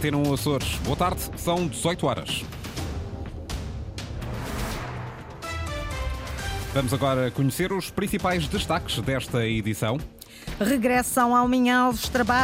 Antena 1 Açores. Boa tarde, são 18 horas. Vamos agora conhecer os principais destaques desta edição. Regressam amanhã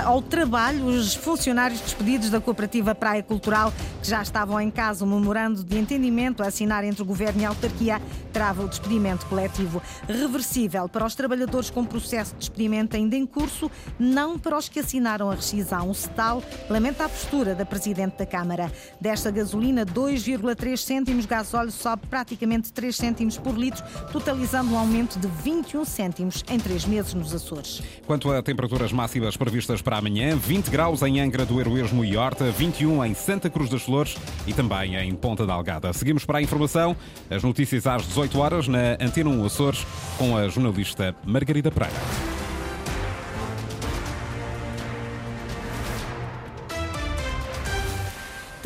ao trabalho os funcionários despedidos da Cooperativa Praia Cultural, já estavam em casa. O memorando de entendimento a assinar entre o Governo e a autarquia trava o despedimento coletivo. Reversível para os trabalhadores com processo de despedimento ainda em curso, não para os que assinaram a rescisão. O CETAL lamenta a postura da Presidente da Câmara. Desta gasolina, 2,3 cêntimos, gasóleo sobe praticamente 3 cêntimos por litro, totalizando um aumento de 21 cêntimos em três meses nos Açores. Quanto a temperaturas máximas previstas para amanhã, 20 graus em Angra do Heroísmo e Horta, 21 em Santa Cruz das Flores e também em Ponta da Algada. Seguimos para a informação, as notícias às 18 horas na Antena 1 Açores com a jornalista Margarida Pereira.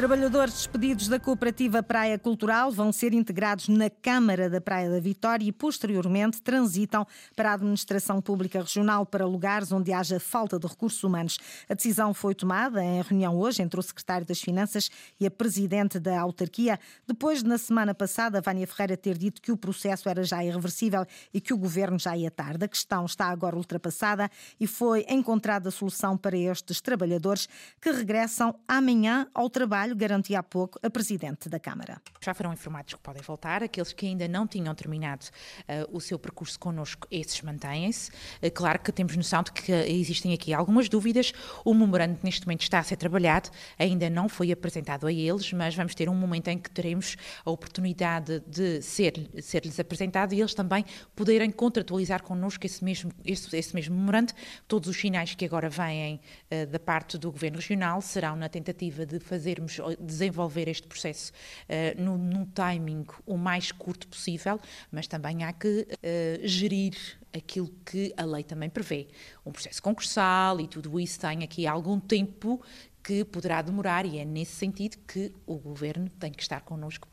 Trabalhadores despedidos da Cooperativa Praia Cultural vão ser integrados na Câmara da Praia da Vitória e, posteriormente, transitam para a Administração Pública Regional para lugares onde haja falta de recursos humanos. A decisão foi tomada em reunião hoje entre o Secretário das Finanças e a Presidente da Autarquia, depois de, na semana passada, Vânia Ferreira ter dito que o processo era já irreversível e que o Governo já ia tarde. A questão está agora ultrapassada e foi encontrada solução para estes trabalhadores que regressam amanhã ao trabalho trabalho, garantia há pouco a Presidente da Câmara. Já foram informados que podem voltar, aqueles que ainda não tinham terminado uh, o seu percurso connosco, esses mantêm-se. Uh, claro que temos noção de que existem aqui algumas dúvidas, o memorando neste momento está a ser trabalhado, ainda não foi apresentado a eles, mas vamos ter um momento em que teremos a oportunidade de ser, ser-lhes apresentado e eles também poderem contratualizar connosco esse mesmo, esse, esse mesmo memorando. Todos os sinais que agora vêm uh, da parte do Governo Regional serão na tentativa de fazermos desenvolver este processo uh, num, num, timing o mais curto possível, mas também há que uh, gerir aquilo que a lei também prevê. Um processo concursal e tudo isso tem aqui algum tempo que poderá demorar e é nesse sentido que o governo tem que estar connosco.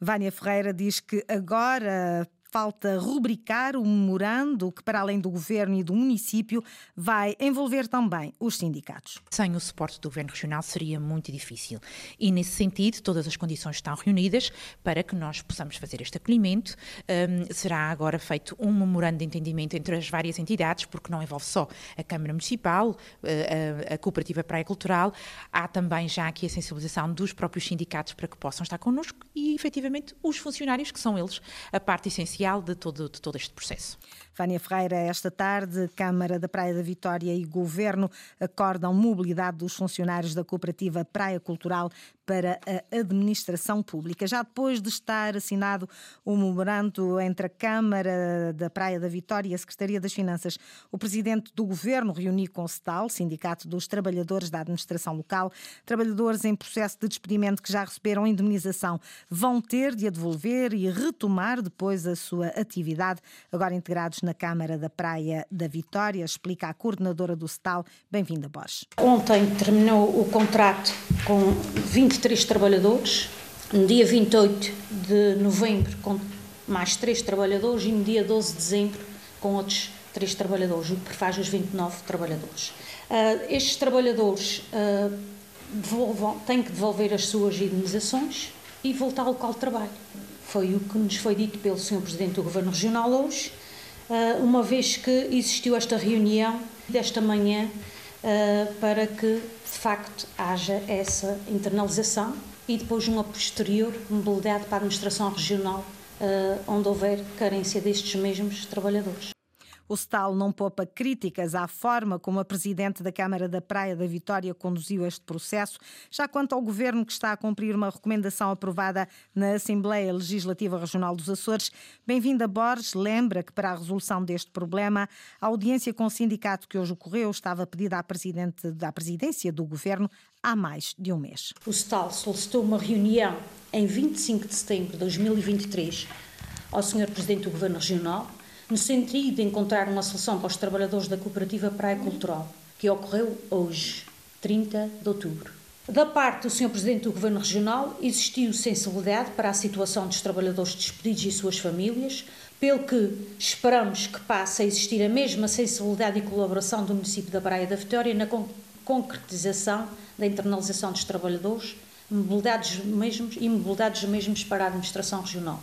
Vânia Ferreira diz que agora falta rubricar o memorando que, para além do governo e do município, vai envolver também os sindicatos. Sem o suporte do governo regional seria muito difícil. E, nesse sentido, todas as condições estão reunidas para que nós possamos fazer este acolhimento. Um, será agora feito um memorando de entendimento entre as várias entidades, porque não envolve só a Câmara Municipal, a, a Cooperativa Praia Cultural, há também já aqui a sensibilização dos próprios sindicatos para que possam estar connosco e, efetivamente, os funcionários, que são eles a parte essencial de todo, de todo este processo. Vânia Ferreira, esta tarde, Câmara da Praia da Vitória e Governo acordam mobilidade dos funcionários da cooperativa Praia Cultural para a administração pública. Já depois de estar assinado o memorando entre a Câmara da Praia da Vitória e a Secretaria das Finanças, o presidente do governo reuniu com o CETAL, Sindicato dos Trabalhadores da Administração Local, trabalhadores em processo de despedimento que já receberam indemnização vão ter de a devolver e retomar depois a sua atividade, agora integrados na Câmara da Praia da Vitória, explica a coordenadora do CETAL. Bem-vinda, Borges. Ontem terminou o contrato com 23 trabalhadores, no dia 28 de novembro com mais 3 trabalhadores e no dia 12 de dezembro com outros 3 trabalhadores, o que faz os 29 trabalhadores. Uh, estes trabalhadores uh, devolvam, têm que devolver as suas indenizações e voltar ao local de trabalho. Foi o que nos foi dito pelo Sr. Presidente do Governo Regional hoje, uh, uma vez que existiu esta reunião desta manhã para que, de facto, haja essa internalização e depois uma posterior mobilidade para a administração regional, onde houver carência destes mesmos trabalhadores. O STAL não poupa críticas à forma como a Presidente da Câmara da Praia da Vitória conduziu este processo. Já quanto ao Governo que está a cumprir uma recomendação aprovada na Assembleia Legislativa Regional dos Açores, bem-vinda Borges, lembra que para a resolução deste problema, a audiência com o sindicato que hoje ocorreu estava pedida à, Presidente, à Presidência do Governo há mais de um mês. O STAL solicitou uma reunião em 25 de setembro de 2023 ao Sr. Presidente do Governo Regional no sentido de encontrar uma solução para os trabalhadores da Cooperativa Praia Cultural, que ocorreu hoje, 30 de outubro. Da parte do Sr. Presidente do Governo Regional, existiu sensibilidade para a situação dos trabalhadores despedidos e suas famílias, pelo que esperamos que passe a existir a mesma sensibilidade e colaboração do município da Praia da Vitória na concretização da internalização dos trabalhadores, mobilidades mesmos e mobilidades mesmos para a administração regional.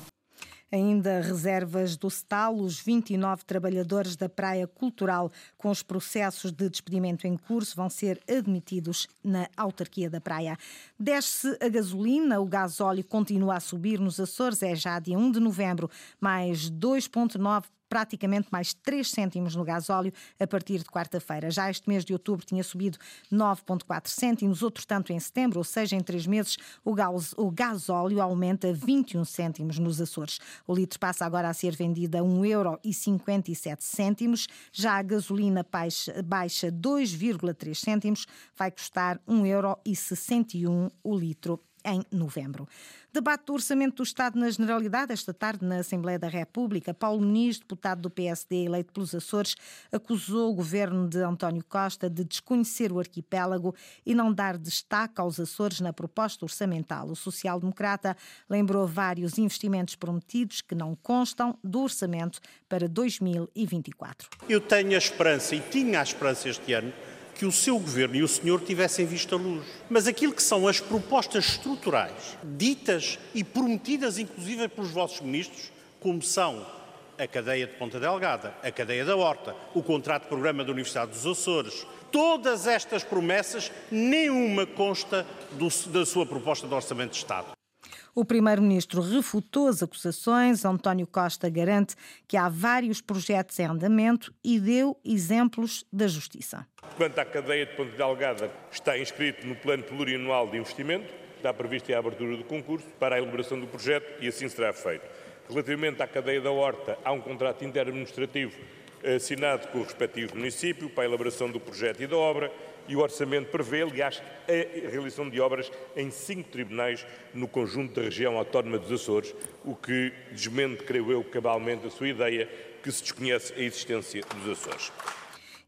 Ainda reservas do STAL, os 29 trabalhadores da Praia Cultural com os processos de despedimento em curso vão ser admitidos na autarquia da Praia. Desce a gasolina, o gasóleo continua a subir nos Açores, é já dia 1 de novembro, mais 2,9 praticamente mais 3 cêntimos no gasóleo a partir de quarta-feira. Já este mês de outubro tinha subido 9,4 cêntimos, outro tanto em setembro, ou seja, em três meses o, gás, o gasóleo aumenta 21 cêntimos nos Açores. O litro passa agora a ser vendido a 1,57 cêntimos, já a gasolina baixa, baixa 2,3 cêntimos, vai custar 1,61 o litro em novembro. Debate do Orçamento do Estado na Generalidade, esta tarde na Assembleia da República. Paulo Muniz, deputado do PSD eleito pelos Açores, acusou o governo de António Costa de desconhecer o arquipélago e não dar destaque aos Açores na proposta orçamental. O social-democrata lembrou vários investimentos prometidos que não constam do orçamento para 2024. Eu tenho a esperança e tinha a esperança este ano que o seu governo e o senhor tivessem visto a luz. Mas aquilo que são as propostas estruturais, ditas e prometidas inclusive pelos vossos ministros, como são a cadeia de Ponta Delgada, a cadeia da Horta, o contrato de programa da Universidade dos Açores, todas estas promessas, nenhuma consta do, da sua proposta de orçamento de Estado. O primeiro-ministro refutou as acusações. António Costa garante que há vários projetos em andamento e deu exemplos da justiça. Quanto à cadeia de Ponte Delgada, está inscrito no plano plurianual de investimento, está prevista a abertura do concurso para a elaboração do projeto e assim será feito. Relativamente à cadeia da Horta, há um contrato interadministrativo assinado com o respectivo município para a elaboração do projeto e da obra e o orçamento prevê, aliás, a realização de obras em cinco tribunais no conjunto da região autónoma dos Açores, o que desmente, creio eu, cabalmente a sua ideia que se desconhece a existência dos Açores.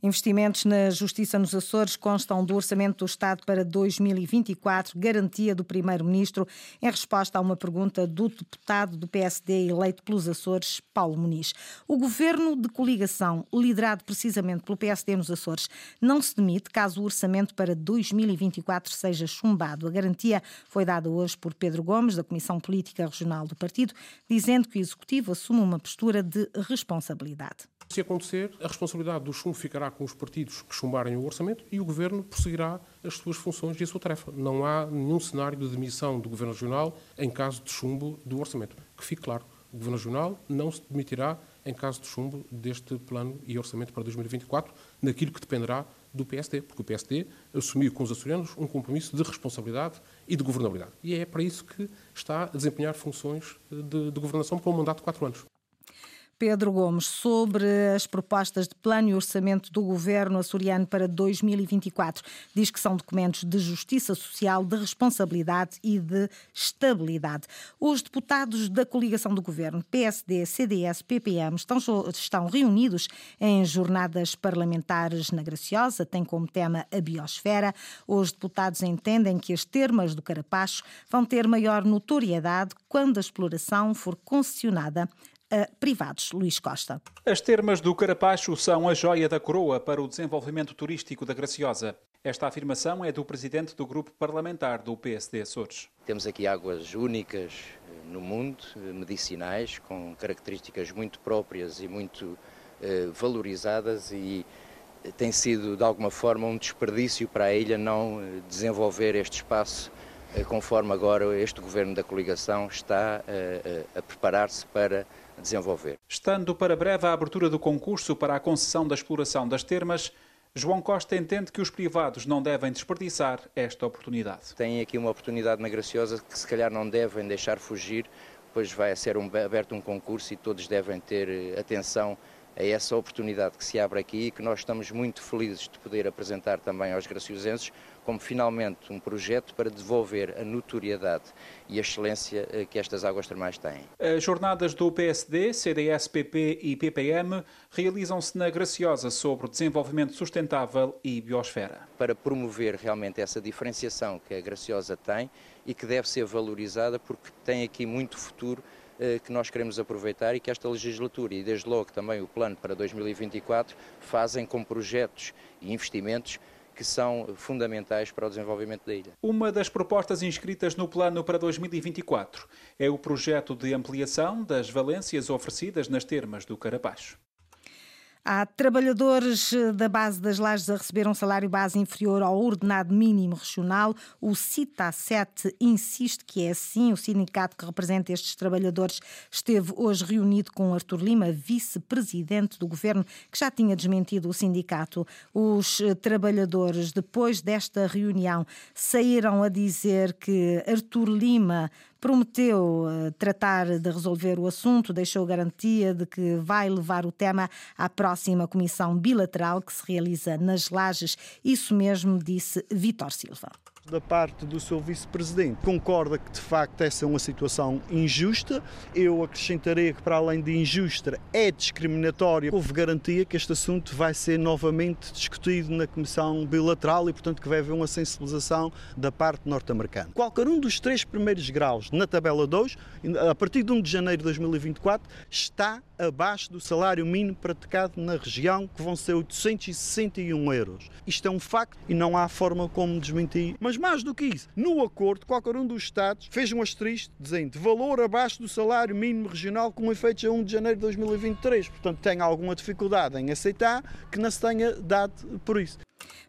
Investimentos na Justiça nos Açores constam do Orçamento do Estado para 2024, garantia do Primeiro-Ministro, em resposta a uma pergunta do deputado do PSD eleito pelos Açores, Paulo Muniz. O governo de coligação, liderado precisamente pelo PSD nos Açores, não se demite caso o orçamento para 2024 seja chumbado. A garantia foi dada hoje por Pedro Gomes, da Comissão Política Regional do Partido, dizendo que o Executivo assume uma postura de responsabilidade. Se acontecer, a responsabilidade do chumbo ficará com os partidos que chumbarem o orçamento e o Governo prosseguirá as suas funções e a sua tarefa. Não há nenhum cenário de demissão do Governo Regional em caso de chumbo do orçamento. Que fique claro, o Governo Regional não se demitirá em caso de chumbo deste plano e orçamento para 2024, naquilo que dependerá do PSD, porque o PSD assumiu com os açorianos um compromisso de responsabilidade e de governabilidade. E é para isso que está a desempenhar funções de, de governação por um mandato de quatro anos. Pedro Gomes, sobre as propostas de plano e orçamento do governo açoriano para 2024. Diz que são documentos de justiça social, de responsabilidade e de estabilidade. Os deputados da coligação do governo, PSD, CDS, PPM, estão, estão reunidos em jornadas parlamentares na Graciosa, tem como tema a biosfera. Os deputados entendem que as termas do Carapacho vão ter maior notoriedade quando a exploração for concessionada a privados. Luís Costa. As termas do Carapacho são a joia da coroa para o desenvolvimento turístico da Graciosa. Esta afirmação é do presidente do grupo parlamentar do PSD Açores. Temos aqui águas únicas eh, no mundo, eh, medicinais, com características muito próprias e muito eh, valorizadas e tem sido de alguma forma um desperdício para a ilha não desenvolver este espaço conforme agora este governo da coligação está a preparar-se para desenvolver. Estando para breve a abertura do concurso para a concessão da exploração das termas, João Costa entende que os privados não devem desperdiçar esta oportunidade. Tem aqui uma oportunidade na Graciosa que se calhar não devem deixar fugir, pois vai ser um, aberto um concurso e todos devem ter eh, atenção a essa oportunidade que se abre aqui e que nós estamos muito felizes de poder apresentar também aos graciosenses como finalmente um projeto para devolver a notoriedade e a excelência eh, que estas águas termais têm. As jornadas do PSD, CDS, PP e PPM realizam-se na Graciosa sobre desenvolvimento sustentável e biosfera. Para promover realmente essa diferenciação que a Graciosa tem e que deve ser valorizada porque tem aqui muito futuro eh, que nós queremos aproveitar e que esta legislatura e desde logo também o plano para 2024 fazem com projetos e investimentos que são fundamentais para o desenvolvimento da ilha. Uma das propostas inscritas no plano para 2024 é o projeto de ampliação das valências oferecidas nas termas do Carapacho. Há trabalhadores eh, da base das lajes a receber um salário base inferior ao ordenado mínimo regional. O CITA7 insiste que é assim. O sindicato que representa estes trabalhadores esteve hoje reunido com Artur Lima, vice-presidente do governo, que já tinha desmentido o sindicato. Os eh, trabalhadores, depois desta reunião, saíram a dizer que Artur Lima prometeu eh, tratar de resolver o assunto, deixou garantia de que vai levar o tema à próxima comissão bilateral que se realiza nas Lajes. Isso mesmo disse Vitor Silva da parte do seu vice-presidente. Concorda que de facto essa é uma situação injusta. Eu acrescentaria que, para além de injusta, é discriminatória. Houve garantia que este assunto vai ser novamente discutido na Comissão Bilateral e, portanto, que vai haver uma sensibilização da parte norte-americana. Qualquer um dos três primeiros graus na tabela 2, a partir de 1 de janeiro de 2024, está abaixo do salário mínimo praticado na região, que vão ser 861 euros. Isto é um facto e não há forma como desmentir. Mas mais do que isso, no acordo, qualquer um dos Estados fez um asterisco dizendo valor abaixo do salário mínimo regional com efeitos a 1 de janeiro de 2023. Portanto, tem alguma dificuldade em aceitar que não se tenha dado por isso.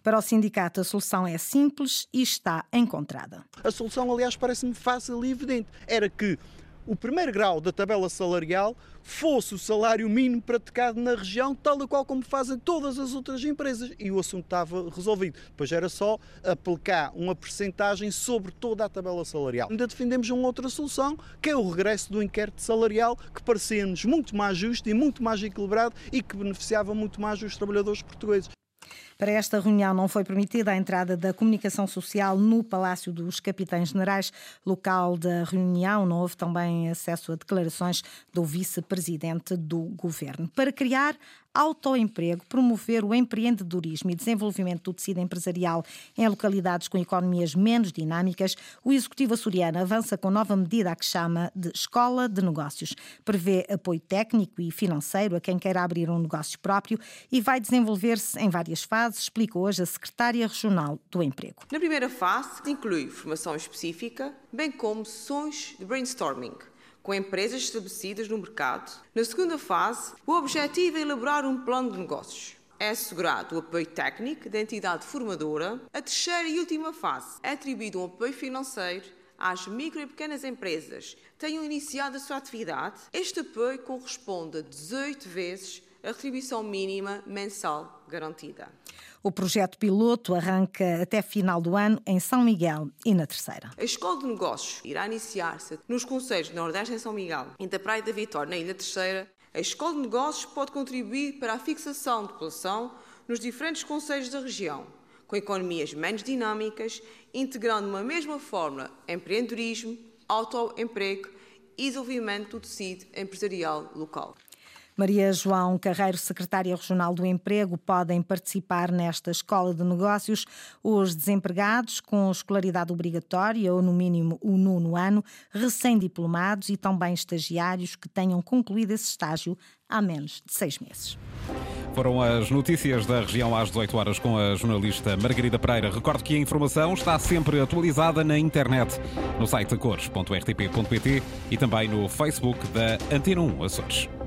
Para o sindicato, a solução é simples e está encontrada. A solução, aliás, parece-me fácil e evidente. Era que o primeiro grau da tabela salarial fosse o salário mínimo praticado na região, tal e qual como fazem todas as outras empresas. E o assunto estava resolvido. Depois era só aplicar uma percentagem sobre toda a tabela salarial. Ainda defendemos uma outra solução, que é o regresso do inquérito salarial, que parecia-nos muito mais justo e muito mais equilibrado e que beneficiava muito mais os trabalhadores portugueses. Para esta reunião não foi permitida a entrada da comunicação social no Palácio dos Capitães Generais, local da reunião. Não houve também acesso a declarações do vice-presidente do governo. Para criar autoemprego, promover o empreendedorismo e desenvolvimento do tecido empresarial em localidades com economias menos dinâmicas, o Executivo açoriano avança com nova medida a que chama de Escola de Negócios. Prevê apoio técnico e financeiro a quem queira abrir um negócio próprio e vai desenvolver-se em várias fases, explica hoje a Secretária Regional do Emprego. Na primeira fase, inclui formação específica, bem como sessões de brainstorming com empresas estabelecidas no mercado. Na segunda fase, o objetivo é elaborar um plano de negócios. É assegurado o apoio técnico da entidade formadora. A terceira e última fase é atribuído um apoio financeiro às micro e pequenas empresas que tenham iniciado a sua atividade. Este apoio corresponde a 18 vezes a retribuição mínima mensal garantida. O projeto piloto arranca até final do ano em São Miguel e na Terceira. A Escola de Negócios irá iniciar-se nos Conselhos de Nordeste em São Miguel e da Praia da Vitória na Ilha Terceira. A Escola de Negócios pode contribuir para a fixação de população nos diferentes conselhos da região, com economias menos dinâmicas, integrando uma mesma fórmula empreendedorismo, autoemprego e desenvolvimento do tecido empresarial local. Maria João Carreiro, secretária regional do Emprego, podem participar nesta escola de negócios os desempregados com escolaridade obrigatória ou, no mínimo, o nono ano, recém-diplomados e também estagiários que tenham concluído esse estágio há menos de seis meses. Foram as notícias da região às 18 horas com a jornalista Margarida Pereira. Recordo que a informação está sempre atualizada na internet, no site cores.rtp.pt e também no Facebook da Antena 1 Açores.